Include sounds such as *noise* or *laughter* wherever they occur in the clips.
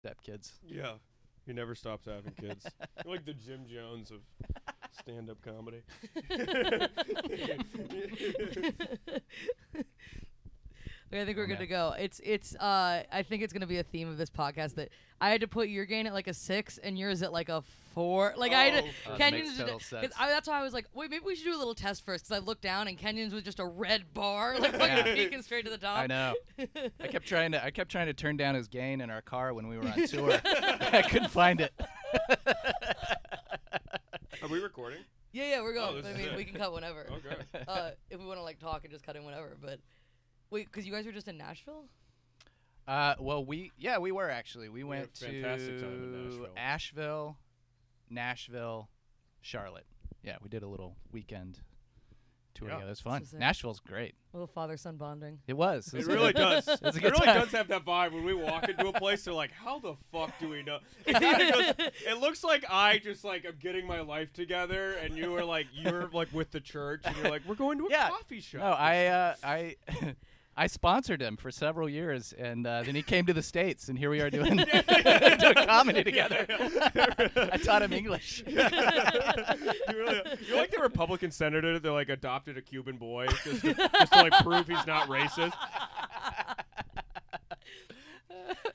step kids. Yeah. He never stops having kids. *laughs* You're like the Jim Jones of stand-up comedy. *laughs* *laughs* Okay, I think we're Oh, good man. to go. It's it's uh I think it's gonna be a theme of this podcast that I had to put your gain at like a six and yours at like a four. Like I had Oh, to Oh, that Kenyon's makes did total it- 'cause sense. I, that's why I was like, wait, maybe we should do a little test first. Because I looked down and Kenyon's was just a red bar, *laughs* like fucking Yeah. peeking straight to the top. I know. I kept trying to I kept trying to turn down his gain in our car when we were on *laughs* tour. *laughs* I couldn't find it. Are we recording? Yeah, yeah, we're Oh, going. this I is mean, it. we can cut whenever. Okay. Uh, if we want to like talk and just cut in whenever. But wait, because you guys were just in Nashville. Uh, well, we yeah we were actually we had went a time in to Nashville. Asheville, Nashville, Charlotte. Yeah, we did a little weekend tour Yeah. together. It was fun. So. Nashville's great. A little father son bonding. It was. It was really does. *laughs* It's a It really time. does have that vibe when we walk into a place. They're like, "How the fuck do we know?" It, goes- it looks like I just like I'm getting my life together, and you are like you're like with the church, and you're like, "We're going to a Yeah. coffee shop." No, I uh, I *laughs* I sponsored him for several years, and uh, then he came to the states, and here we are doing *laughs* *laughs* doing comedy together. *laughs* I taught him English. you really, you're like the Republican senator that like adopted a Cuban boy just to, just to like prove he's not racist.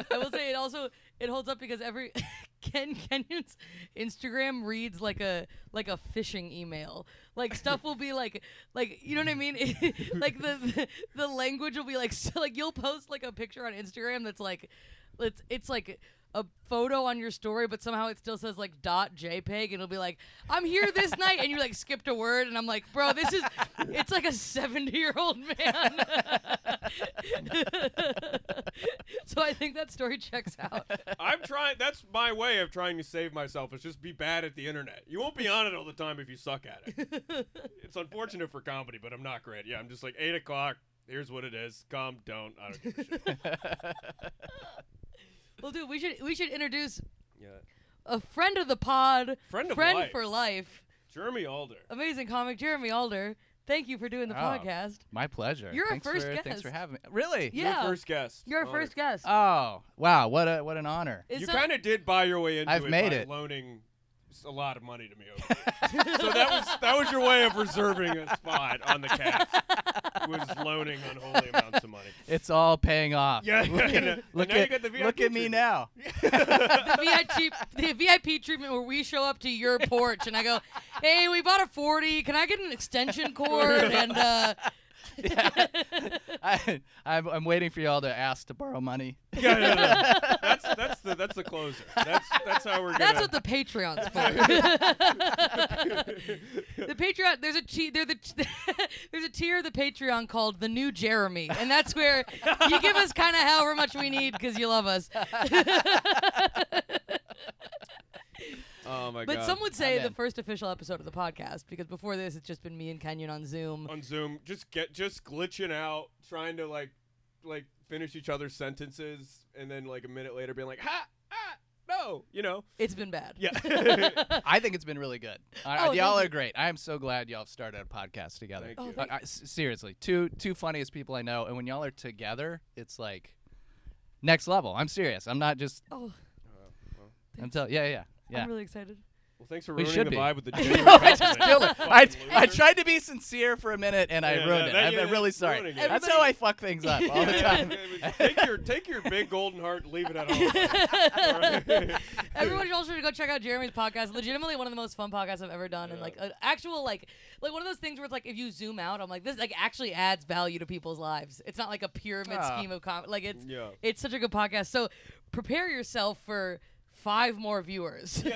I will say it also it holds up because every *laughs* Ken Kenyon's Instagram reads like a like a phishing email. Like stuff will be like like you know what I mean? *laughs* like the, the the language will be like *laughs* so like you'll post like a picture on Instagram that's like it's it's like a photo on your story, but somehow it still says like dot JPEG, and it'll be like, "I'm here this *laughs* night," and you like skipped a word, and I'm like, "Bro, this is *laughs* it's like a 70 year old man." *laughs* so I think that story checks out. I'm trying. That's my way of trying to save myself. Is just be bad at the internet. You won't be on it all the time if you suck at it. it's unfortunate for comedy, but I'm not great. Yeah, I'm just like eight o'clock. Here's what it is. Come, don't. I don't give a shit. Well, dude, we should we should introduce Yeah. a friend of the pod, Friend of friend life. for life, Jeremy Alder. amazing comic Jeremy Alder. Thank you for doing the Oh. podcast. My pleasure. You're our thanks first for, Thanks for guest. having me. Really? Yeah. Your first guest. You're our Honor. first guest. Oh wow! What a what an honor. It's you a- kind of did buy your way into I've it made by it. loaning s- a lot of money to me. Over so that was that was your way of reserving a spot on the cast. Was loaning unholy amounts of money. It's all paying off. Yeah, *laughs* Look yeah, at, yeah. look And now you at, got the VIP look at me now. *laughs* the VIP the VIP treatment where we show up to your porch and I go, "Hey, we bought a 40. Can I get an extension *laughs* cord?" And uh, *laughs* I, I'm, I'm waiting for y'all to ask to borrow money. *laughs* Yeah, yeah, yeah. That's that's the that's the closer. That's that's how we're gonna. that's what the Patreon's *laughs* for. the Patreon, there's a che- there the there's a tier of the Patreon called the New Jeremy, and that's where you give us kind of however much we need because you love us. Oh my god! But some would say I'm the in. first official episode of the podcast because before this it's just been me and Kenyon on Zoom. on Zoom, just get just glitching out, trying to like like finish each other's sentences, and then like a minute later being like, ha, ah, no, you know. It's been bad. Yeah. *laughs* *laughs* I think it's been really good. I- Oh, y'all are great. I am so glad y'all have started a podcast together. Thank Oh, you. thank- I- I- s- seriously, two two funniest people I know, and when y'all are together, it's like next level. I'm serious. I'm not just. Oh, I'm telling. Yeah, yeah, yeah. I'm really excited. Well, thanks for We ruining should the be. vibe with the *laughs* I genuine know, I compliment. just killed it. I, Fucking I loser. tried to be sincere for a minute and I Yeah, ruined that- it. that- I'm, yeah, really it's sorry. ruining it. That's how I fuck things up all the Yeah, time. yeah, *laughs* take your take your big golden heart and leave it at home. *laughs* Everyone else should go check out Jeremy's podcast. Legitimately one of the most fun podcasts I've ever done, and Yeah. like an actual like like one of those things where it's like if you zoom out, I'm like this like actually adds value to people's lives. It's not like a pyramid Ah. scheme of com. Like it's Yeah. it's such a good podcast. So prepare yourself for five more viewers. *laughs* *laughs* You're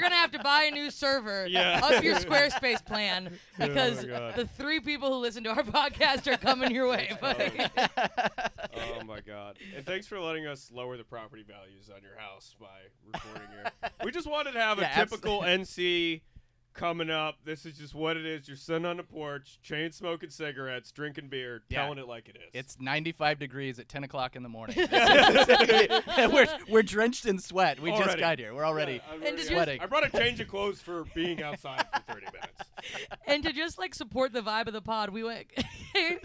gonna have to buy a new server, Yeah. up your Squarespace plan *laughs* because Oh the three people who listen to our podcast are coming your way. buddy. oh my god! And thanks for letting us lower the property values on your house by recording here. We just wanted to have Yeah, a typical NC coming up. This is just what it is. You're sitting on the porch, chain smoking cigarettes, drinking beer, Yeah. telling it like it is. It's 95 degrees at 10 o'clock in the morning. *laughs* *laughs* we're, we're drenched in sweat. We just Already. got here. We're already. Yeah, I'm And already- did yeah. Sweating. I brought a change of *laughs* clothes for being outside for 30 minutes. and to just like support the vibe of the pod, we went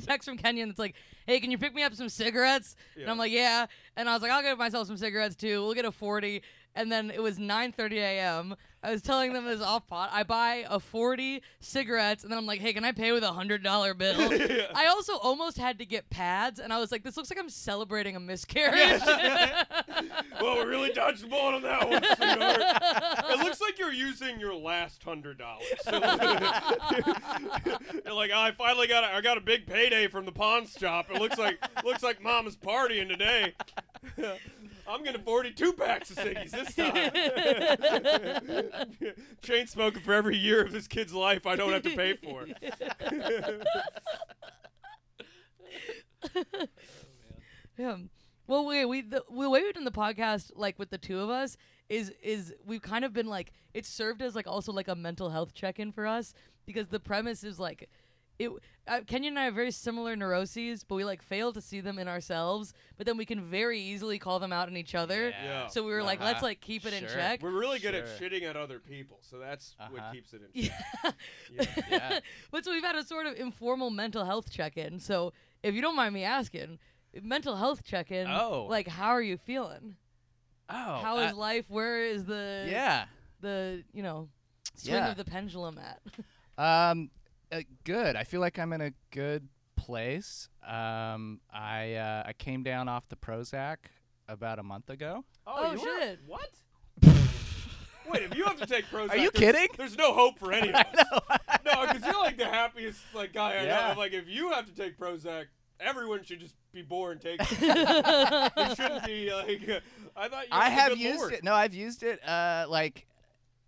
text from Kenyon that's like, "Hey, can you pick me up some cigarettes?" And Yeah. I'm like, "Yeah." And I was like, "I'll get myself some cigarettes too. We'll get a 40." And then it was 9:30 a.m. I was telling them this off pot. I buy a 40 cigarettes, and then I'm like, "Hey, can I pay with a hundred dollar bill?" *laughs* I also almost had to get pads, and I was like, "This looks like I'm celebrating a miscarriage." *laughs* well, we really dodged the bullet on that one, sweetheart. it looks like you're using your last hundred dollars. *laughs* you're like, I finally got a, I got a big payday from the pawn shop. It looks like looks like mom is partying today. I'm getting 42 packs of ciggies this time. *laughs* Chain smoking for every year of this kid's life I don't have to pay for. *laughs* Yeah. Well, wait, we the, the way we've done the podcast, like with the two of us, is is we've kind of been like it served as like also like a mental health check in for us because the premise is like it. Uh, Kenyon and I have very similar neuroses, but we like fail to see them in ourselves. But then we can very easily call them out in each other. Yeah. So we were like, let's Uh-huh. like keep it in Sure. check. We're really good at Sure. shitting at other people, so that's what Uh-huh. keeps it in. *laughs* Yeah. Yeah. Yeah. *laughs* but so we've had a sort of informal mental health check in. So if you don't mind me asking, mental health check in. Oh. Like, how are you feeling? Oh. How is uh, life? Where is the Yeah. the you know swing Yeah. of the pendulum at? *laughs* Um, uh, good. I feel like I'm in a good place. Um, I uh, I came down off the Prozac about a month ago. Oh, you were- shit. What? *laughs* Wait, if you have to take Prozac, Are you there's- kidding? There's no hope for any of *laughs* us. know. *laughs* No, because you're like the happiest like guy I know. Yeah. I'm like, if you have to take Prozac, everyone should just be born taking. it. it shouldn't be like. uh, I thought you. I had the have good used Lord. it. No, I've used it uh like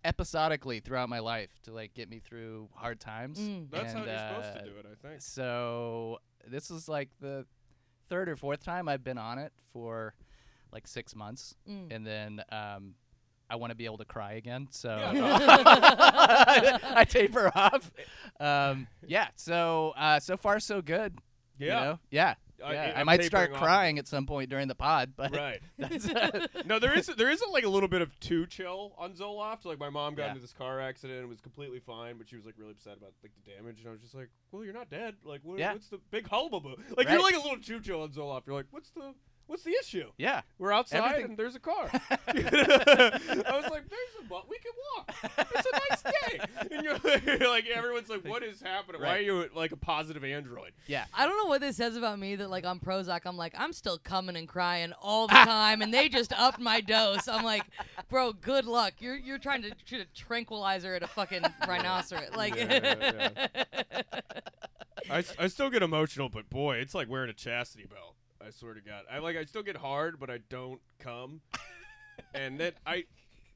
episodically throughout my life to like get me through hard times. Mm. That's And, how you're supposed uh, to do it, I think. So this is like the third or fourth time I've been on it for like six months, Mm. and then um, I want to be able to cry again, so Yeah, no. *laughs* *laughs* I taper off. Um, yeah, so uh, so far so good. you Yeah. know? yeah. I- yeah. I, I'm might start off. crying at some point during the pod, but Right. *laughs* uh, *laughs* No, there is there isn't like a little bit of too chill on Zoloft. Like my mom got Yeah. into this car accident and was completely fine, but she was like really upset about like the damage, and I was just like, "Well, you're not dead. Like, what, Yeah. what's the big hullabaloo? Like, you're like a little too chill on Zoloft. You're like, what's the what's the issue? yeah. We're outside Everything- and there's a car. *laughs* *laughs* I was like, there's a but we can walk. It's a nice day. And you're, *laughs* you're like, everyone's like, what is happening? Why are Right. you like a positive android? Yeah. I don't know what this says about me that like on Prozac I'm like I'm still coming and crying all the ah. time and they just upped my dose. I'm like, bro, good luck. You're you're trying to shoot a tranquilizer at a fucking rhinoceros. Like, Yeah, I, s- I still get emotional, but boy, it's like wearing a chastity belt. I swear to God, I like I still get hard, but I don't come, *laughs* and then I,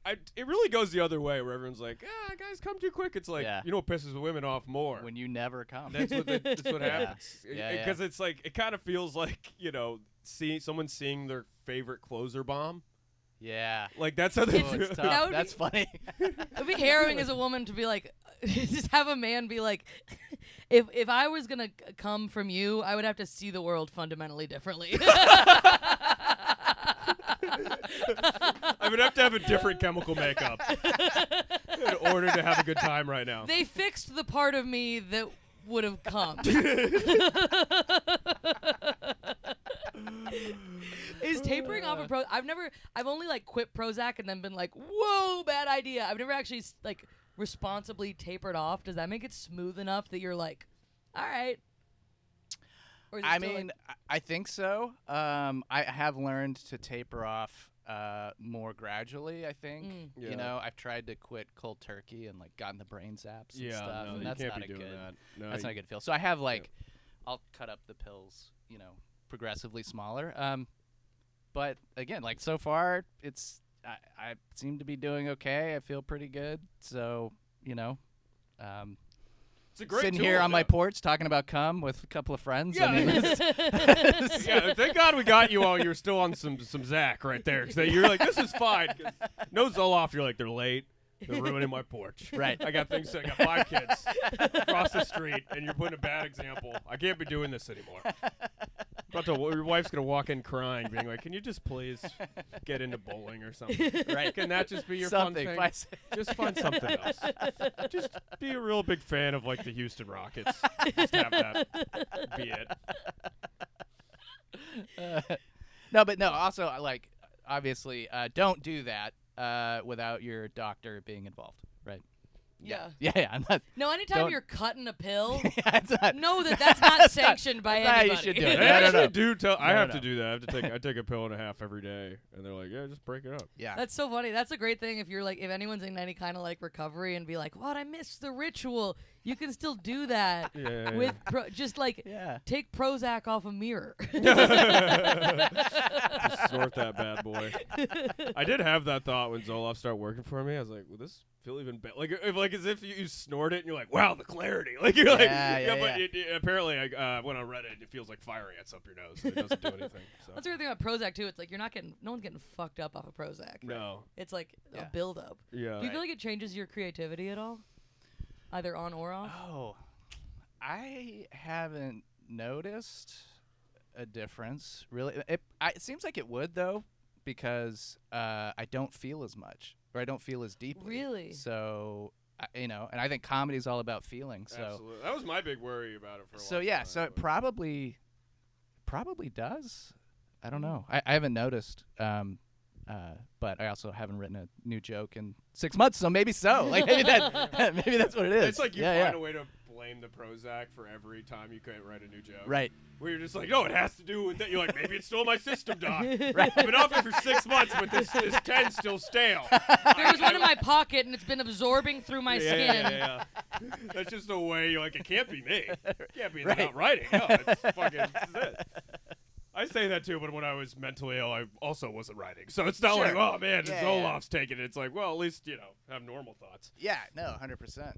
I it really goes the other way where everyone's like, ah, guys, come too quick. It's like Yeah. you know what pisses the women off more. When you never come. that's what the, that's what *laughs* Yeah. happens. Yeah, yeah. Because it's like it kind of feels like you know, see someone seeing their favorite closer bomb. yeah. Like that's how they It's- Oh, feel. it's That would That's *laughs* be- funny. It'd be harrowing as a woman to be like, just have a man be like, if if I was gonna c- come from you, I would have to see the world fundamentally differently. *laughs* I would have to have a different chemical makeup in order to have a good time right now. they fixed the part of me that would have come. Is tapering off a *laughs* pro? I've never. I've only like quit Prozac and then been like, "Whoa, bad idea." I've never actually s- like responsibly tapered off. Does that make it smooth enough that you're like, "All right"? Or is it I still, like- mean, I- I think so. Um, I have learned to taper off uh, more gradually. I think. Mm. Yeah. You know, I've tried to quit cold turkey and like gotten the brain zaps and yeah, stuff, no, and you that's can't not be a doing good. that. No, That's you- not a good feel. So I have like, I'll cut up the pills. You know, progressively smaller. Um, but again, like so far, it's I, I seem to be doing okay. I feel pretty good. So you know, um, It's a great sitting here on my yeah. porch talking about cum with a couple of friends. Yeah, I mean, *laughs* *laughs* yeah, thank God we got you while you were still on some some Zach right there. 'cause you're like, this is fine. *laughs* No Zoloft, you're like, they're late. They're ruining my porch. Right. I got things. I got five kids across the street, and you're putting a bad example. I can't be doing this anymore. About to, your wife's gonna walk in crying, being like, "Can you just please get into bowling or something? *laughs* Right. Can that just be your Something. fun thing? Just find something else. Just be a real big fan of like the Houston Rockets. Just have that be it. *laughs* no, but no. Also, uh, like, obviously, uh, don't do that uh, without your doctor being involved. Right. Yeah. Yeah. Yeah. I'm not. No, anytime Don't- you're cutting a pill, *laughs* Yeah, it's not. know that that's not *laughs* That's not- sanctioned by that's not how you anybody. should do it. They No, no, actually no. do tell. I No, no, have no. to do that. I have to take. I take a pill and a half every day, and they're like, "Yeah, just break it up." Yeah. That's so funny. That's a great thing if you're like if anyone's in any kind of like recovery and be like, "What? I missed the ritual." You can still do that Yeah. with pro- just like yeah. take Prozac off a mirror. *laughs* Just snort that bad boy. I did have that thought when Zoloft started working for me. I was like, "Will this feel even better?" Like, if, like as if you, you snort it and you're like, "Wow, the clarity!" *laughs* Like you're like, Yeah, yeah, but yeah. It, it- apparently, I, uh, when I read it, it feels like fire ants up your nose. It doesn't do anything. *laughs* So. That's the weird thing about Prozac too. It's like you're not getting no one's getting fucked up off of Prozac. no. It's like Yeah. a buildup. Yeah. Do you feel like it changes your creativity at all? Either on or off? Oh, I haven't noticed a difference really. It, I, it seems like it would though, because uh, I don't feel as much or I don't feel as deeply. Really? So I, you know, and I think comedy is all about feeling. So Absolutely. That was my big worry about it for a while. so yeah, time, so it probably probably does. I don't know. I, I haven't noticed. Um, uh, but I also haven't written a new joke in six months, so maybe so. Like maybe that, *laughs* maybe that's what it is. It's like you yeah, find yeah. a way to blame the Prozac for every time you couldn't write a new joke. Right. Where you're just like, no, it has to do with that. You're like, maybe it stole my system, doc. *laughs* Right. I've been off it for six months, but this this ten's still stale. there was one in my pocket and it's been absorbing through my yeah, skin. Yeah, yeah, yeah. That's just a way you're like, it can't be me. It can't be Right. not writing. No, it's fucking this is it. I say that too, but when I was mentally ill, I also wasn't writing. So it's not like, oh man, Yeah, yeah, yeah. Taking it. It's like, well, at least you know have normal thoughts. Yeah, no, hundred percent.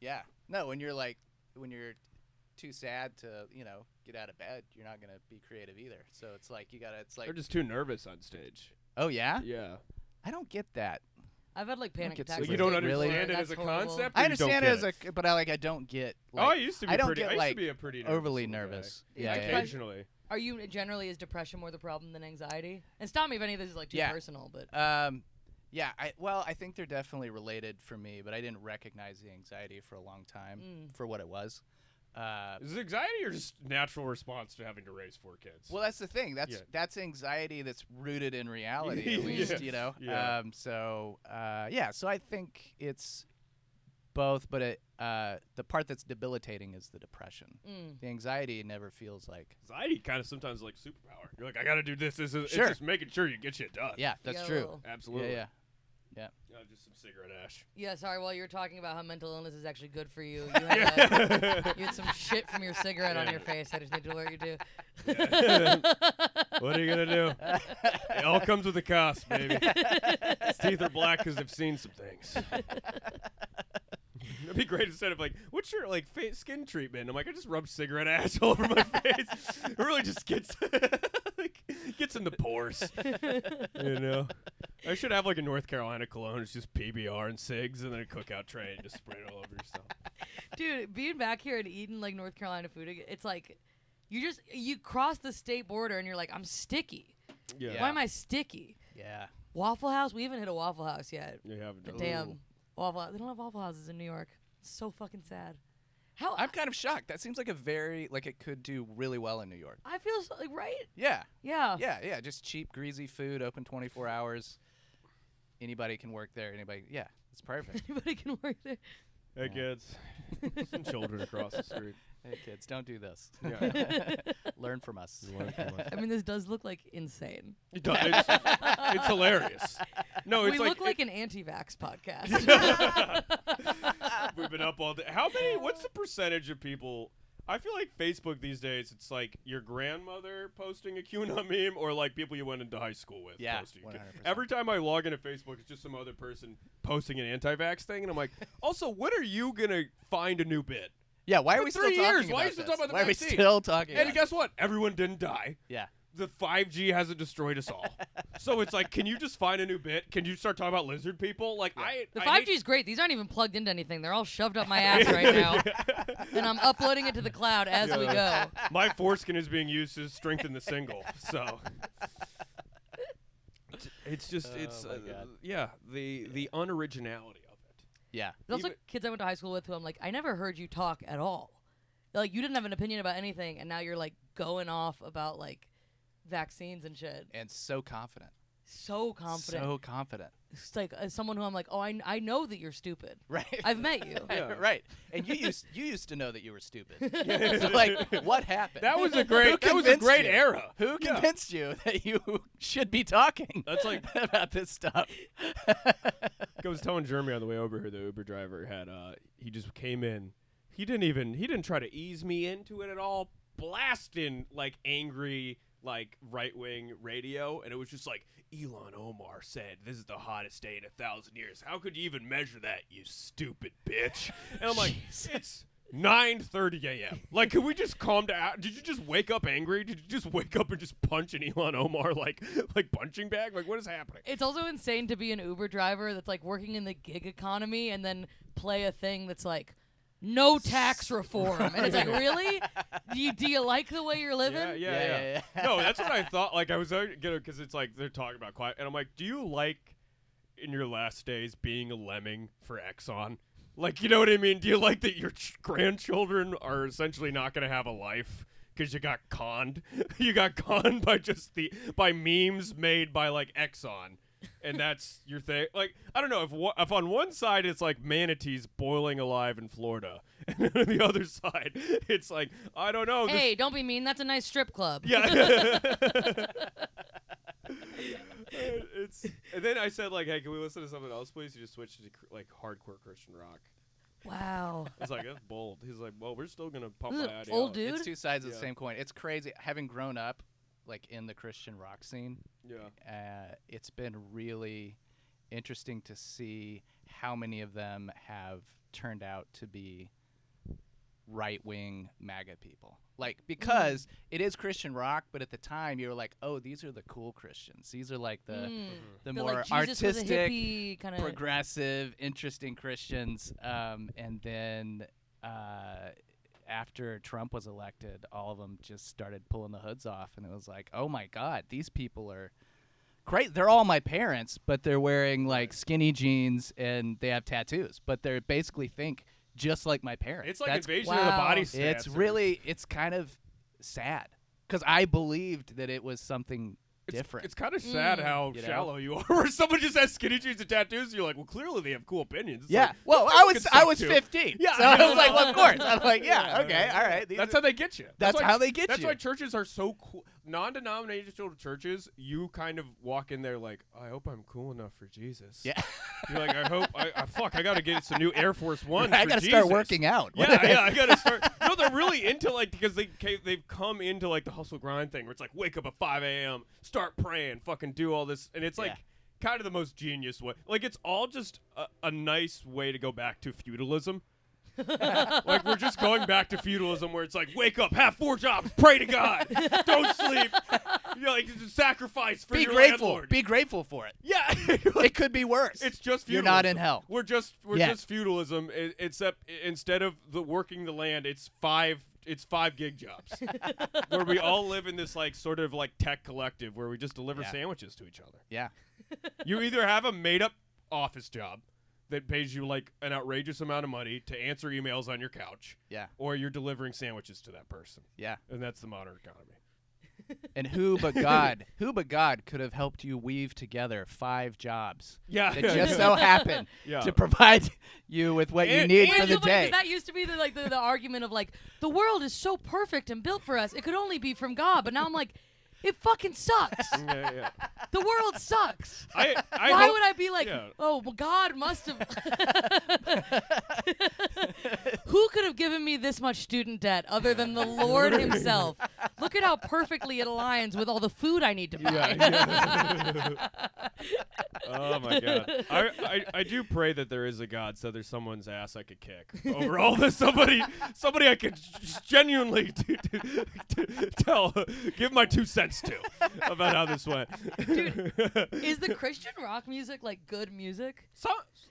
Yeah, no. When you're like, when you're too sad to, you know, get out of bed, you're not gonna be creative either. So it's like you gotta. It's like, They're just too nervous on stage. oh yeah, Yeah, I don't get that. I've had like panic attacks. Like, you you don't don't understand really- it That's as a horrible. concept. I or you don't understand it as a, but I like I don't get. Like, oh, I used to be I don't pretty. get, I used like, to be a pretty nervous overly little guy. nervous. Yeah. yeah. Occasionally. Are you generally is depression more the problem than anxiety? And stop me if any of this is like too Yeah. personal, but Um, yeah. I well, I think they're definitely related for me, but I didn't recognize the anxiety for a long time Mm. for what it was. Uh, Is it anxiety or just natural response to having to raise four kids? Well, that's the thing. That's Yeah. that's anxiety that's rooted in reality, at *laughs* Yeah. least you know. Yeah. Um, so uh, yeah, so I think it's both, but it, uh, the part that's debilitating is the depression. mm. The anxiety never feels like. anxiety kind of sometimes like superpower. You're like, I got to do this. This is Sure. it's just making sure you get shit done. Yeah, that's that's got a true. little- absolutely. Yeah, yeah. Uh, just some cigarette ash. Yeah, sorry. While you were talking about how mental illness is actually good for you, you had, uh, *laughs* you had some shit from your cigarette on your face. I just need to alert you to. What are you gonna do? it all comes with a cost, baby. His teeth are black because they've seen some things. *laughs* It'd be great instead of like, what's your like fa- skin treatment? I'm like, I just rub cigarette ash all over my *laughs* face. It really just gets like, gets in the pores. you know, I should have like a North Carolina cologne. It's just PBR and cigs, and then a cookout tray, and just spray it all over yourself. Dude, being back here and eating like North Carolina food, it's like you just you cross the state border and you're like, I'm sticky. Yeah, Why am I sticky? Yeah. Waffle House? We haven't hit a Waffle House yet. you have But damn, Waffle House. They don't have Waffle Houses in New York. It's so fucking sad. How I'm kind of shocked. That seems like a very like it could do really well in New York. I feel so, like right. Yeah. Yeah. Yeah, yeah, just cheap, greasy food, open 24 hours. Anybody can work there. Anybody, yeah, it's perfect. *laughs* Anybody can work there. Hey kids, *laughs* some children across the street. Hey kids, don't do this. Yeah. *laughs* Learn from us. I mean, this does look like insane. It does. It's, it's hilarious. No, it's we like, look like an anti-vax podcast. *laughs* we've been up all day. How many? What's the percentage of people? I feel like Facebook these days, it's like your grandmother posting a QAnon meme, or like people you went into high school with. Yeah, posting. 100%. Every time I log into Facebook, it's just some other person posting an anti-vax thing, and I'm like, also, when are you gonna find a new bit? Yeah, why are For we still three talking years, about why are you still this? talking about the Why are we vaccine? still talking And about guess what? Everyone didn't die. Yeah. the 5G hasn't destroyed us all. *laughs* so it's like, can you just find a new bit? Can you start talking about lizard people? Like I The I 5G hate- is great. These aren't even plugged into anything. They're all shoved up my ass right *laughs* now, and I'm uploading it to the cloud as we go. My foreskin is being used to strengthen the single. So It's- *laughs* it's just Oh it's my uh, God. yeah the the unoriginality of it. Yeah. There's also Even- kids I went to high school with who I'm like, I never heard you talk at all. Like you didn't have an opinion about anything, and now you're like going off about like vaccines and shit. And so confident. So confident. So confident. It's like as someone who I'm like, oh, I, I know that you're stupid. *laughs* Right. I've met you. *laughs* Yeah. right. And you used you used to know that you were stupid. *laughs* so like what happened? That was a great that was a convinced great you? era. Who Yeah. convinced you that you should be talking That's like about this stuff? I was telling Jeremy on the way over here, the Uber driver had uh he just came in. He didn't even he didn't try to ease me into it at all. Blasting like angry like right wing radio, and it was just like Ilhan Omar said, "This is the hottest day in a thousand years." How could you even measure that, you stupid bitch? And I'm like, it's. 9:30 a.m. Like, can we just calm down? Did you just wake up angry? Did you just wake up and just punch an Ilhan Omar like like punching bag? Like, what is happening? It's also insane to be an Uber driver that's like working in the gig economy and then play a thing that's like no tax reform. And it's like, *laughs* really? Do you, do you like the way you're living? Yeah, yeah, Yeah, yeah. yeah, yeah. no, that's what I *laughs* thought. Like I was going to because it's like they're talking about quiet, and I'm like, do you like in your last days being a lemming for Exxon? Like, you know what I mean? Do you like that your ch- grandchildren are essentially not going to have a life? Because you got conned, *laughs* you got conned by just the by memes made by like Exxon, and that's your thing. Like, I don't know if wa- if on one side it's like manatees boiling alive in Florida, *laughs* and then on the other side it's like I don't know. this- Hey, don't be mean. That's a nice strip club. yeah. *laughs* *laughs* it's and then I said like, hey, can we listen to something else, please? He just switched to cr- like hardcore Christian rock. Wow. I was like, that's bold. He's like, well, we're still gonna pump This is my an ideology. old dude. It's two sides of the Yeah. same coin. It's crazy having grown up like in the Christian rock scene. Yeah. Uh, it's been really interesting to see how many of them have turned out to be right wing MAGA people. Like because it is Christian rock, but at the time you were like, oh, these are the cool Christians. These are like the Mm. the They're more like Jesus was a artistic, hippie kind of. progressive, interesting Christians. Um, and then uh, after Trump was elected, all of them just started pulling the hoods off, and it was like, oh my God, these people are great. They're all my parents, but they're wearing like skinny jeans and they have tattoos, but they basically think just like my parents. It's like That's invasion of the Wow. body. it's really it's kind of sad because I believed that it was something different. It's kind of sad Mm. how You know? shallow you *laughs* are. Where someone just has skinny jeans and tattoos, and you're like, well, clearly they have cool opinions. It's yeah. like, well, "Well, I was I suck was too." 15. Yeah, So I I was like, well, of course. *laughs* I'm like, yeah, Yeah, okay, all right. These That's are- how they get you. That's why how they get you. That's you. why churches are so cool. Non-denominational churches, you kind of walk in there like, I hope I'm cool enough for Jesus. yeah. *laughs* You're like, I hope. I, I fuck. I got to get some new Air Force One. *laughs* I got gotta to start working out. Yeah, *laughs* yeah. I gotta start. *laughs* No, they're really into like because they they've come into like the hustle grind thing where it's like wake up at 5 a.m., start praying, fucking do all this, and it's like Yeah. kind of the most genius way. Like it's all just a, a nice way to go back to feudalism. *laughs* like we're just going back to feudalism where it's like wake up, have four jobs, pray to God, *laughs* don't sleep. You know, like it's a sacrifice for Be your grateful. landlord. Be grateful for it. yeah, *laughs* It could be worse. it's just You're not in hell. We're just we're Yeah. just feudalism, except instead of the working the land, it's five it's five gig jobs where we all live in this like sort of like tech collective where we just deliver Yeah. sandwiches to each other. yeah. You either have a made up office job that pays you like an outrageous amount of money to answer emails on your couch, Yeah. or you're delivering sandwiches to that person, Yeah. and that's the modern economy. *laughs* And who but God, who but God could have helped you weave together five jobs Yeah, that just *laughs* so happen Yeah. to provide *laughs* you with what you need and- for Wait, the no, but 'cause day? That used to be the like the, the argument of like the world is so perfect and built for us. It could only be from God. But now I'm like, it fucking sucks. *laughs* yeah, yeah. the world sucks. I, I Why hope- would I be like, yeah. oh, well, God must have. *laughs* Who could have given me this much student debt other than the *laughs* Lord Himself? Look at how perfectly it aligns with all the food I need to buy. Yeah, yeah. Oh my god! I, I I do pray that there is a God, so there's someone's ass I could kick over all this. Somebody somebody I could genuinely t- t- t- tell, give my two cents to about how this went. Dude, Is the *laughs* Christian rock music like good music? So,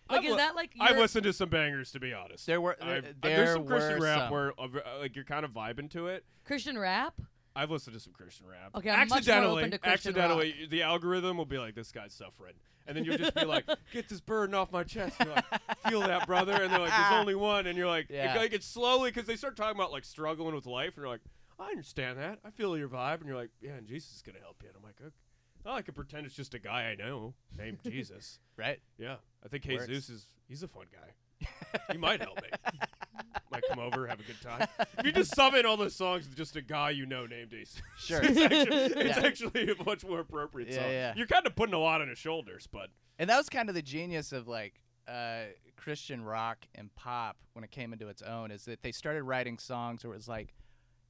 Like, I've is li- that like I've your- listened to some bangers, to be honest. There were I've- there, uh, there's some Christian were rap some. where uh, like you're kind of vibing to it. Christian rap? I've listened to some Christian rap. Okay, I'm much more accidentally, open to Christian accidentally, the algorithm will be like, "This guy's suffering," and then you'll just be like, *laughs* "Get this burden off my chest." And you're like, "Feel that, brother?" And they're like, "There's *laughs* only one," and you're like, Yeah. it, like it's slowly because they start talking about like struggling with life, and you're like, "I understand that. I feel your vibe," and you're like, "Yeah, and Jesus is gonna help you." And I'm like, okay. "Oh, I could pretend it's just a guy I know named *laughs* Jesus." right? Yeah, I think Works. Jesus is he's a fun guy. he might help me. *laughs* might come over, have a good time. If you just sum in all those songs with just a guy you know named Jesus, *laughs* Sure. it's actually, it's Yeah. actually a much more appropriate Yeah, song. yeah. You're kind of putting a lot on his shoulders, but And that was kind of the genius of like uh, Christian rock and pop when it came into its own is that they started writing songs where it was like,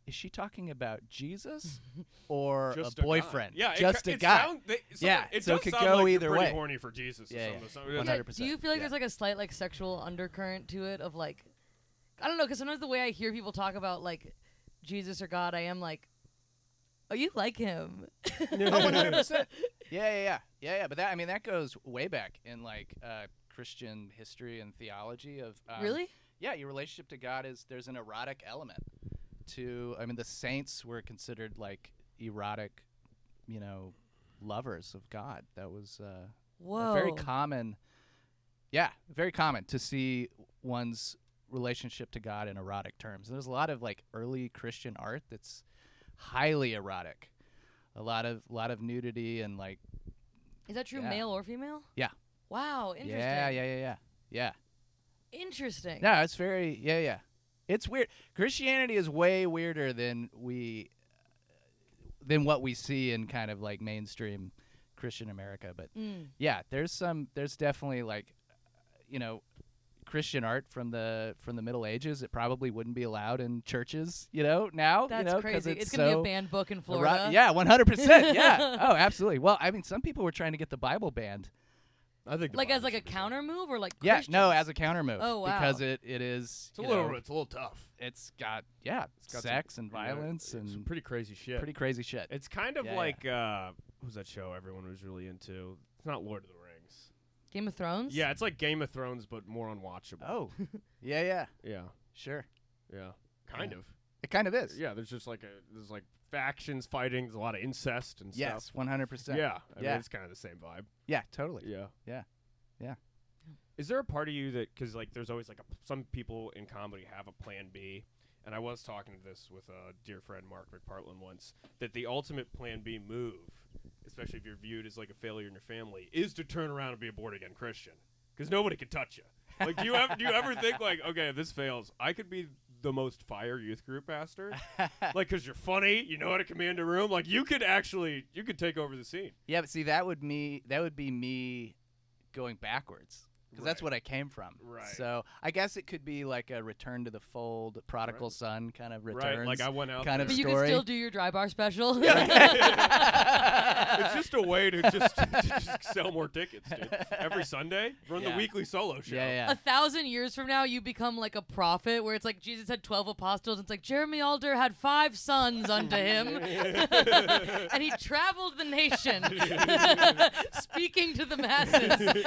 is she talking about Jesus *laughs* or just a guy. boyfriend? Yeah, just it, a it guy. Sound, they, some- Yeah, it so it does could sound go like either you're pretty way. horny for Jesus. Yeah, some yeah. of the songs. One Yeah, hundred Do you feel like Yeah. there's like a slight like sexual undercurrent to it of like I don't know because sometimes the way I hear people talk about like Jesus or God, I am like, oh, you like him? *laughs* Oh, one hundred percent. *laughs* Yeah, yeah, yeah, yeah, yeah. But that I mean that goes way back in like uh, Christian history and theology of um, really? Yeah, your relationship to God is there's an erotic element to. I mean, the saints were considered like erotic, you know, lovers of God. That was uh, Whoa. very common. Yeah, very common to see one's relationship to God in erotic terms. And there's a lot of like early Christian art that's highly erotic. A lot of lot of nudity and like Is that true, Yeah. male or female? Yeah. Wow. Interesting. yeah, yeah, yeah, yeah, yeah. Interesting. No, it's very yeah, yeah. It's weird. Christianity is way weirder than we than what we see in kind of like mainstream Christian America. But Mm. yeah, there's some there's definitely like you know Christian art from the from the Middle Ages. It probably wouldn't be allowed in churches, you know, now. That's you know, crazy. It's, It's, gonna so be a banned book in ero- Florida. yeah, one hundred percent. Yeah. *laughs* Oh, absolutely. Well, I mean, some people were trying to get the Bible banned. I think Like as like a should counter move or like Yeah, no, as a counter move. Oh, wow. Because it, it is It's a little, know, it's a little tough. it's got yeah, It's got some- sex and yeah, violence some and pretty crazy shit. pretty crazy shit. It's kind of Yeah, yeah. like uh, what was that show everyone was really into? It's not Lord of the Rings. Game of Thrones. Yeah, it's like Game of Thrones, but more unwatchable. Oh, *laughs* yeah, yeah, yeah, sure. yeah, kind Yeah. of. It kind of is. Yeah, there's just like a there's like factions fighting. There's a lot of incest and stuff. Yes, stuff. one hundred percent. Yeah, I mean, Yeah. it's kind of the same vibe. Yeah, totally. Yeah, Yeah. Yeah. Is there a part of you that because like there's always like a, some people in comedy have a plan B, and I was talking to this with a dear friend Mark McPartland once that the ultimate plan B move, especially if you're viewed as like a failure in your family, is to turn around and be a born again Christian because nobody can touch you. Like, do you ever do you ever think like, okay, if this fails, I could be the most fire youth group pastor, *laughs* like because you're funny, you know how to command a room, like you could actually you could take over the scene. yeah, but see, that would me that would be me going backwards because that's what I came from. Right. So I guess it could be like a return to the fold, prodigal Right. son kind of return. Right? Like I went out kind of But there. you can still do your Dry Bar special. *laughs* it's just a way to *laughs* just, *laughs* to just sell more tickets, dude. Every Sunday, run the weekly solo show. yeah, yeah. a thousand years from now, you become like a prophet, where it's like Jesus had twelve apostles. And It's like Jeremy Alder had five sons unto him, and he traveled the nation, speaking to the masses.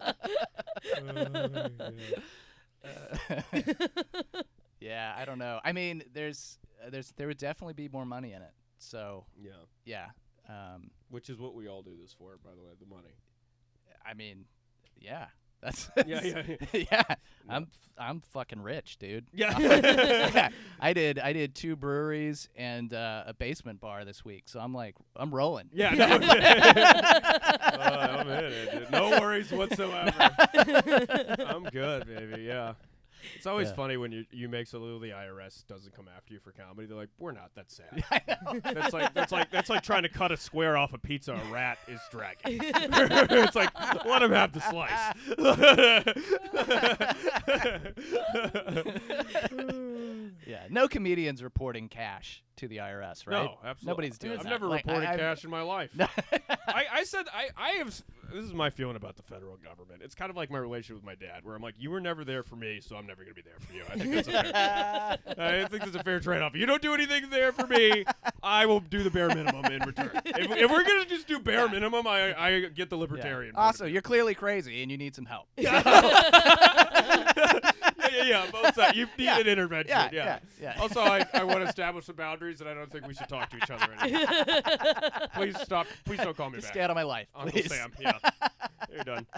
*laughs* yeah, I don't know. I mean, there's uh, there's there would definitely be more money in it. So yeah, yeah, um, which is what we all do this for, by the way, the money. I mean, yeah, that's *laughs* *laughs* Yeah, yeah, yeah. I'm f- I'm fucking rich, dude. Yeah. *laughs* Yeah, I did I did two breweries and uh, a basement bar this week, so I'm like I'm rolling. Yeah, no, uh, I'm in it. Dude. No worries whatsoever. I'm good, baby. Yeah. It's always Yeah. funny when you you make so little the IRS doesn't come after you for comedy. They're like, we're not. that sad. *laughs* That's like that's like that's like trying to cut a square off a pizza a rat is dragging. *laughs* it's like let him have the slice. *laughs* yeah, no comedians reporting cash to the IRS, right? No, absolutely. Nobody's doing that. I've that. never Like, I- reported I've- cash in my life. *laughs* I, I said I, I have s- this is my feeling about the federal government. It's kind of like my relationship with my dad, where I'm like, you were never there for me, so I'm never gonna be there for you. I think that's a fair, *laughs* I think that's a fair trade-off. You don't do anything there for me, I will do the bare minimum in return. If, if we're gonna just do bare minimum, I, I get the Yeah. libertarian. point of Also, view. you're clearly crazy and you need some help. *laughs* yeah, yeah. Both sides. You need Yeah. an intervention. Yeah, Yeah, yeah, yeah. Also, I, I want to establish some boundaries, and I don't think we should talk to each other anymore. *laughs* Please stop. Please don't call me Just back. stay out of my life, Uncle please. Sam. Yeah, you're done. *laughs*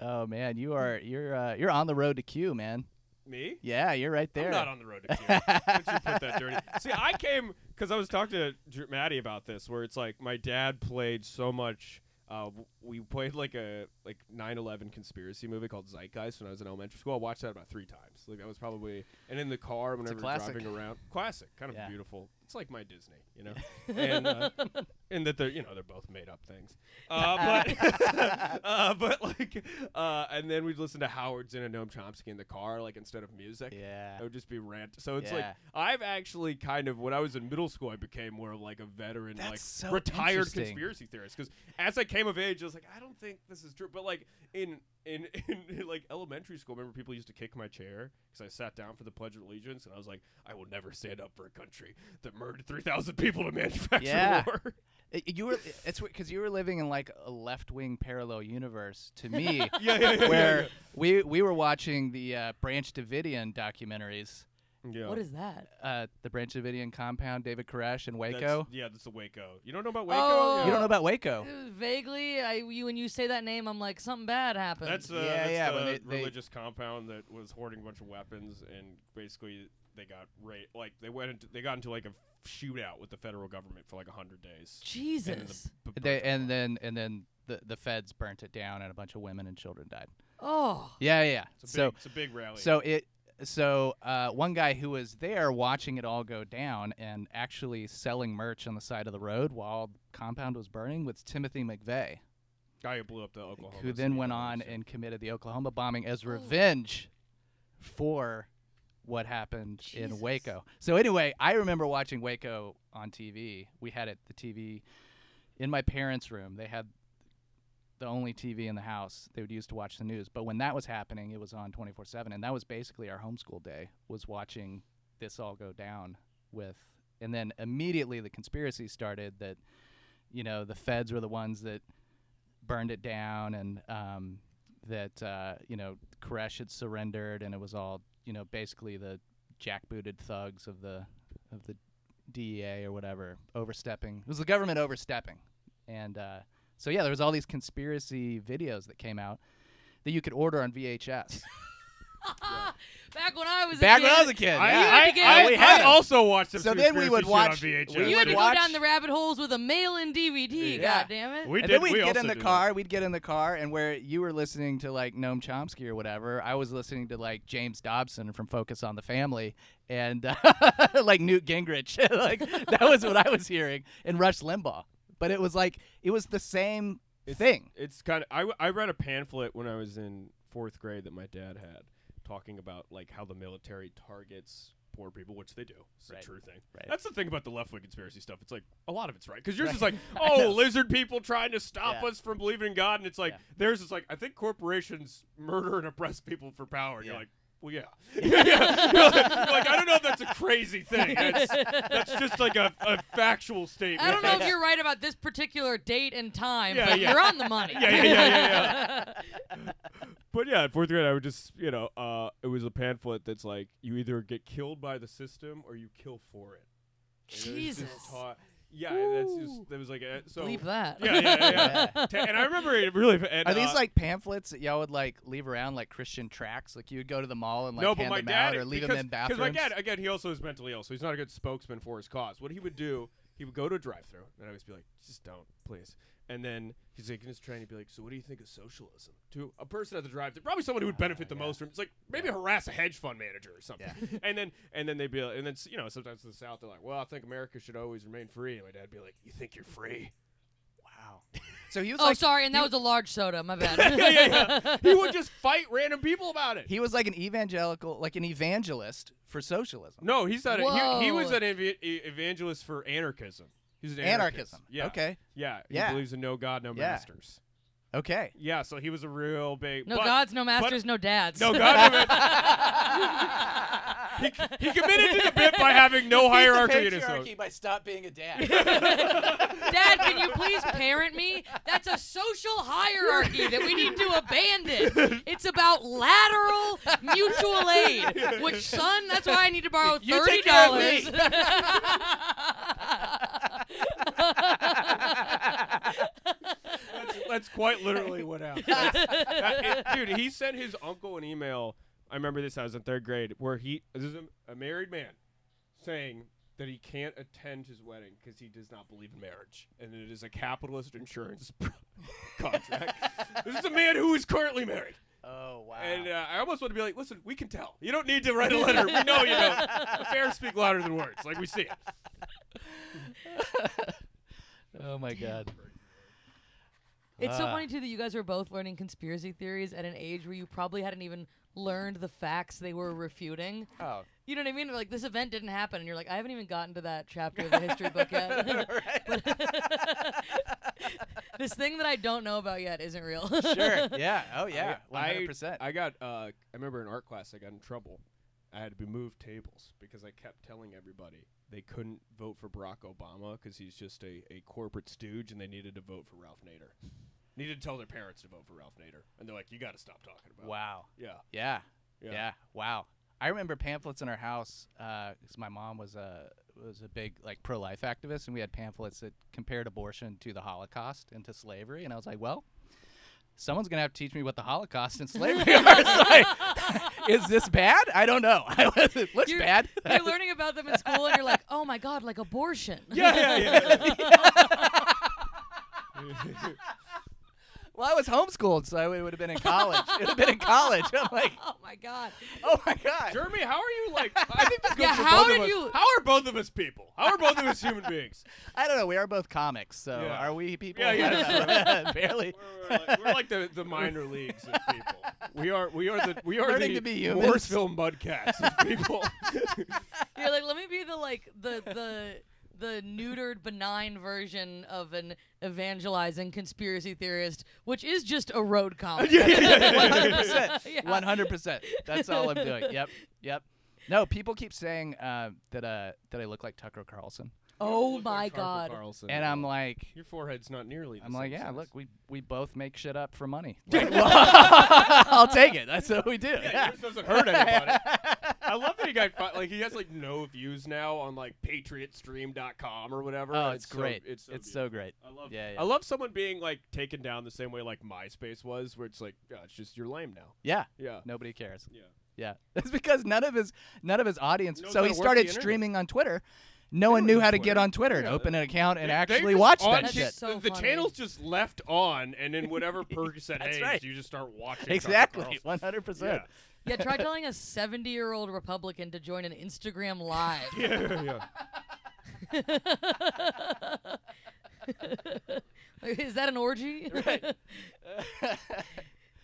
Oh man, you are you're uh, you're on the road to Q, man. Me? Yeah, you're right there. I'm not on the road to Q. You put that dirty. *laughs* See, I came because I was talking to Maddie about this, where it's like my dad played so much. Uh, we played like a like 9/11 conspiracy movie called Zeitgeist when I was in elementary school. I watched that about three times. Like that was probably and in the car whenever we're driving around. Classic, kind of Yeah. beautiful. It's like my Disney, you know, *laughs* and uh, and that they're you know they're both made up things. *laughs* Uh, but *laughs* uh, but like uh, and then we'd listen to Howard Zinn and Noam Chomsky in the car, like instead of music. Yeah. It would just be rant. So it's like I've actually kind of when I was in middle school, I became more of like a veteran, That's like so retired conspiracy theorist. Because as I came of age, I was like, I don't think this is true. But like in *laughs* in, in, like elementary school, remember people used to kick my chair because I sat down for the Pledge of Allegiance, and I was like, I will never stand up for a country that murdered three thousand people to manufacture Yeah. war. *laughs* It- you were it's because you were living in like a left wing parallel universe to me, *laughs* yeah, yeah, yeah, where we we were watching the uh, Branch Davidian documentaries. Yeah. What is that? Uh, the Branch Davidian compound, David Koresh and That's- Waco. yeah, that's the Waco. You don't know about Waco? Oh. Yeah. You don't know about Waco? Uh, Vaguely, I you when you say that name, I'm like something bad happened. That's the, Yeah, that's yeah, the when they- they- religious compound that was hoarding a bunch of weapons, and basically they got ra- like they went into they got into like a shootout with the federal government for like a hundred days. And then Jesus. the, They, and then and then the the feds burnt it down and a bunch of women and children died. Oh. Yeah, yeah. yeah. it's a so big, it's a big rally. So it so uh, one guy who was there watching it all go down and actually selling merch on the side of the road while the compound was burning was Timothy McVeigh, guy who blew up the Oklahoma, who then went on and committed the Oklahoma bombing as Oh. revenge for what happened in Waco. So anyway, I remember watching Waco on TV. We had it the TV in my parents' room. They had the only TV in the house they would use to watch the news. But when that was happening, it was on 24/7 and that was basically our homeschool day was watching this all go down with and then immediately the conspiracy started that you know, the feds were the ones that burned it down and um, that uh, you know, Koresh had surrendered and it was all, you know, basically the jackbooted thugs of the of the DEA or whatever overstepping. It was the government overstepping. And uh, so yeah, there was all these conspiracy videos that came out that you could order on VHS. *laughs* *laughs* Back when I was Back a when kid, I was a kid. I, yeah. had I, get- I, we I had 'em. also watched some So then we conspiracy would shit watch- on VHS. we you had to watch- go down the rabbit holes with a mail-in DVD. Yeah. God damn it. We and did. then we'd we get also in the did car. We'd get in the car, and where you were listening to like Noam Chomsky or whatever, I was listening to like James Dobson from Focus on the Family, and uh, *laughs* like Newt Gingrich. like that was what I was hearing, and Rush Limbaugh. But it was like it was the same It's- thing. It's kind of. I, I read a pamphlet when I was in fourth grade that my dad had, talking about like how the military targets poor people, which they do. It's Right. a true thing. Right. That's the thing about the left wing conspiracy stuff. It's like a lot of it's right because yours is like, *laughs* oh, lizard people trying to stop Yeah. us from believing in God, and it's like Yeah. theirs is like, I think corporations murder and oppress people for power. And Yeah. You're like. Well, yeah. yeah, *laughs* yeah. You're like, you're like, I don't know if that's a crazy thing. That's, that's just like a, a factual statement. I don't know if you're right about this particular date and time, Yeah, but yeah. you're on the money. Yeah, yeah, yeah, yeah, *laughs* But yeah, in fourth grade, I would just, you know, uh, it was a pamphlet that's like, you either get killed by the system or you kill for it. And it Jesus. taught- yeah, and that's just, that was like, uh, so. Bleep that. Yeah, yeah, yeah. yeah. *laughs* Ta- and I remember it really. And, Are these uh, like pamphlets that y'all would like leave around like Christian tracts? Like you would go to the mall and like no, but hand my them dad, out or leave because, them in bathrooms? because my dad, again, he also is mentally ill, so he's not a good spokesman for his cause. What he would do, he would go to a drive-through, and I would be like, just don't, please. And then he's like, just trying to be like, so what do you think of socialism? To a person at the drive-thru, probably someone who would benefit the yeah. most from. It's like maybe harass a hedge fund manager or something. Yeah. *laughs* and then and then they'd be, like, and then you know, sometimes in the South they're like, well, I think America should always remain free. And my dad'd be like, you think you're free? Wow. *laughs* So he was Oh, like sorry, and that was a large soda. My bad. *laughs* yeah, yeah, yeah. He would just fight random people about it. he was like an evangelical, like an evangelist for socialism. No, he's not. A, he, he was an ev- evangelist for anarchism. He's an Anarchism. anarchist. Yeah. Okay. Yeah. He Yeah. believes in no God, no Yeah. masters. Okay. Yeah. So he was a real big. no but- gods, no masters, no dads. No God. no *laughs* he, he committed to the bit by having no hierarchy in his own. by stop being a dad. *laughs* *laughs* Dad, can you please parent me? That's a social hierarchy that we need to abandon. It's about lateral mutual aid. Which, son, that's why I need to borrow You thirty take care of dollars. Me. That's, that's quite literally what happened. *laughs* That- it- dude, he sent his uncle an email. I remember this. I was in third grade, where he this is a, a married man saying that he can't attend his wedding because he does not believe in marriage, and it is a capitalist insurance *laughs* contract. this is a man who is currently married, oh wow. and uh, I almost want to be like, listen, we can tell. You don't need to write a letter. We know you don't. *laughs* Affairs speak louder than words, like we see it. Oh my god. It's so Ah. funny too that you guys were both learning conspiracy theories at an age where you probably hadn't even learned the facts they were refuting. Oh. You know what I mean? Like this event didn't happen, and you're like, I haven't even gotten to that chapter of the history book yet. *laughs* *laughs* this thing that I don't know about yet isn't real. Sure. *laughs* Yeah. Oh yeah. One I- hundred percent. I got. Uh, I remember in art class, I got in trouble. I had to move tables because I kept telling everybody they couldn't vote for Barack Obama because he's just a, a corporate stooge, and they needed to vote for Ralph Nader. needed to tell their parents to vote for Ralph Nader, and they're like, "You got to stop talking about." it." Wow. Yeah. Yeah. Yeah. Yeah. Wow. I remember pamphlets in our house uh, because my mom was a was a big like pro life activist, and we had pamphlets that compared abortion to the Holocaust and to slavery. And I was like, well, someone's gonna have to teach me what the Holocaust and slavery are. *laughs* So like, is this bad? I don't know. *laughs* it looks You're- bad. *laughs* You're learning about them in school, and you're like, oh my god, like abortion. Yeah, yeah, yeah. Well, I was homeschooled, so I would have been in college. it would have been in college. I'm like, *laughs* oh my god. oh my god. Jeremy, how are you like? *laughs* I think this goes Yeah, for how both of did us. you- How are both of us people? How are both of us human beings? *laughs* I don't know. We are both comics, so Yeah. are we people? Yeah, yeah, I don't that's know. Barely. We're, we're like, we're like the, the minor leagues of people. We are we are the we are Learning the to be humans. Morrisville Mudcats of people. You're like, let me be the like the the the neutered benign version of an evangelizing conspiracy theorist, which is just a road comic. *laughs* Yeah, yeah, yeah, yeah. hundred percent. *laughs* Yeah. One hundred percent. That's all I'm doing. Yep. Yep. No, people keep saying uh, that uh, that I look like Tucker Carlson, Oh Look like my god. Carlson. and I'm like, your forehead's not nearly. The I'm like, yeah, size. look, we we both make shit up for money. *laughs* Like, well, I'll take it. That's what we do. Yeah, Yeah. yours doesn't hurt anybody. I love that he got fi- like he has like no views now on like patriotstream.com or whatever. Oh, it's so- great. it's so, It's so great. I love. Yeah, yeah. I love someone being like taken down the same way like MySpace was, where it's like, yeah, it's just you're lame now. Yeah. Yeah. Nobody cares. Yeah. Yeah. *laughs* It's because none of his none of his audience. Knows So how he to work started internet. streaming on Twitter. No one knew how to Twitter. get on Twitter and Yeah, open an account and They- they're actually just watch on that That's shit. so the, the funny. channel's just left on, and then whatever *laughs* person said, That's hey, right. you just start watching. *laughs* Tucker Exactly. Carlson. One hundred percent. Yeah. Try telling a 70 year old Republican to join an Instagram live. *laughs* Yeah, yeah. *laughs* Is that an orgy? Right. *laughs*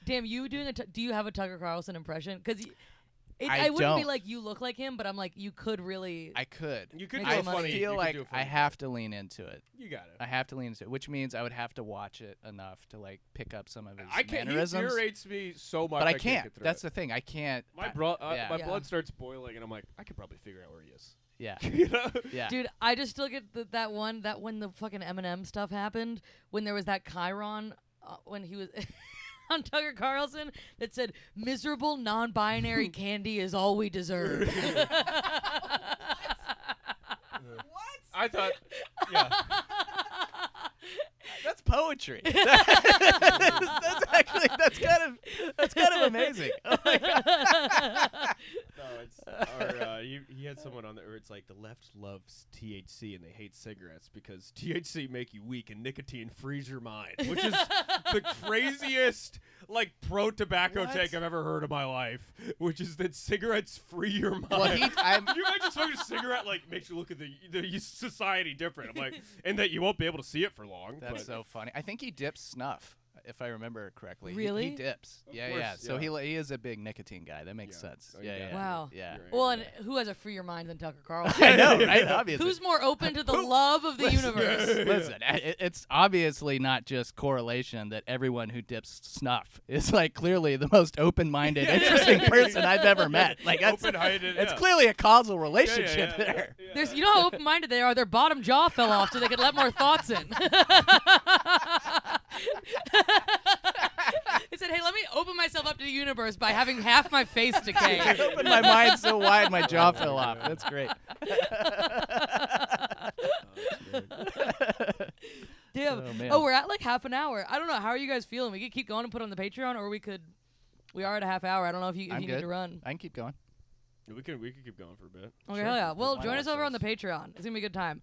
Damn, you doing a? T- do you have a Tucker Carlson impression? Because it, I I, wouldn't be don't. like you look like him, but I'm like you could really. I could. You could Make do I some a money. funny. you feel could like do a I funny- have to lean into it. You got it. I have to lean into it, which means I would have to watch it enough to like pick up some of his I can't. He mannerisms. infuriates me so much. but I can't. can't. get through That's it. the thing. I can't. my I- bro- uh, yeah. my Yeah. blood starts boiling, and I'm like, I could probably figure out where he is. *laughs* yeah. you know? Yeah. Dude, I just still get th- that one that when the fucking Eminem stuff happened, when there was that chyron, uh, when he was *laughs* *laughs* on Tucker Carlson that said, "Miserable non-binary *laughs* candy is all we deserve." *laughs* What? I thought, yeah. That's poetry. *laughs* that's actually that's kind of that's kind of amazing. Oh my God. *laughs* No, it's or uh, he, he had someone on there where it's like the left loves THC and they hate cigarettes because THC make you weak and nicotine frees your mind, which is the *laughs* craziest like pro tobacco What? take I've ever heard in my life. Which is that cigarettes free your mind. Well, he, I'm, *laughs* Can you imagine smoking a cigarette like makes you look at the the society different? I'm like, *laughs* and that you won't be able to see it for long. That's but so funny. I think he dips snuff, if I remember correctly. He- Really? He, dips. Of yeah, course, yeah. So yeah. he li- he is a big nicotine guy. That makes Yeah. sense. Oh, you yeah, yeah. Wow. Yeah. You're right, Well, yeah. and who has a freer mind than Tucker Carlson? *laughs* I know, right? *laughs* Obviously. Who's more open to the love of the universe? *laughs* Listen, I- it, it's obviously not just correlation that everyone who dips snuff is like clearly the most open-minded, interesting person I've ever met. Like that's Open-minded, it's yeah. clearly a causal Yeah, yeah, relationship yeah, there. yeah, yeah. There's, you know how open-minded they are. Their bottom jaw fell off so they could let more thoughts in. he said, "Hey, let me open myself up to the universe by having half my face *laughs* decay." Opened my mind so wide, my jaw *laughs* fell off. *laughs* Oh, that's great. Damn. Oh, man. Oh, we're at like half an hour. I don't know. How are you guys feeling? We could keep going and put on the Patreon, or we could. We are at a half hour. I don't know if you, if I'm you need good. to run. I can keep going. We can we can keep going for a bit. Okay, Sure. hell yeah. Well, Why join not? us over on the Patreon. It's gonna be a good time.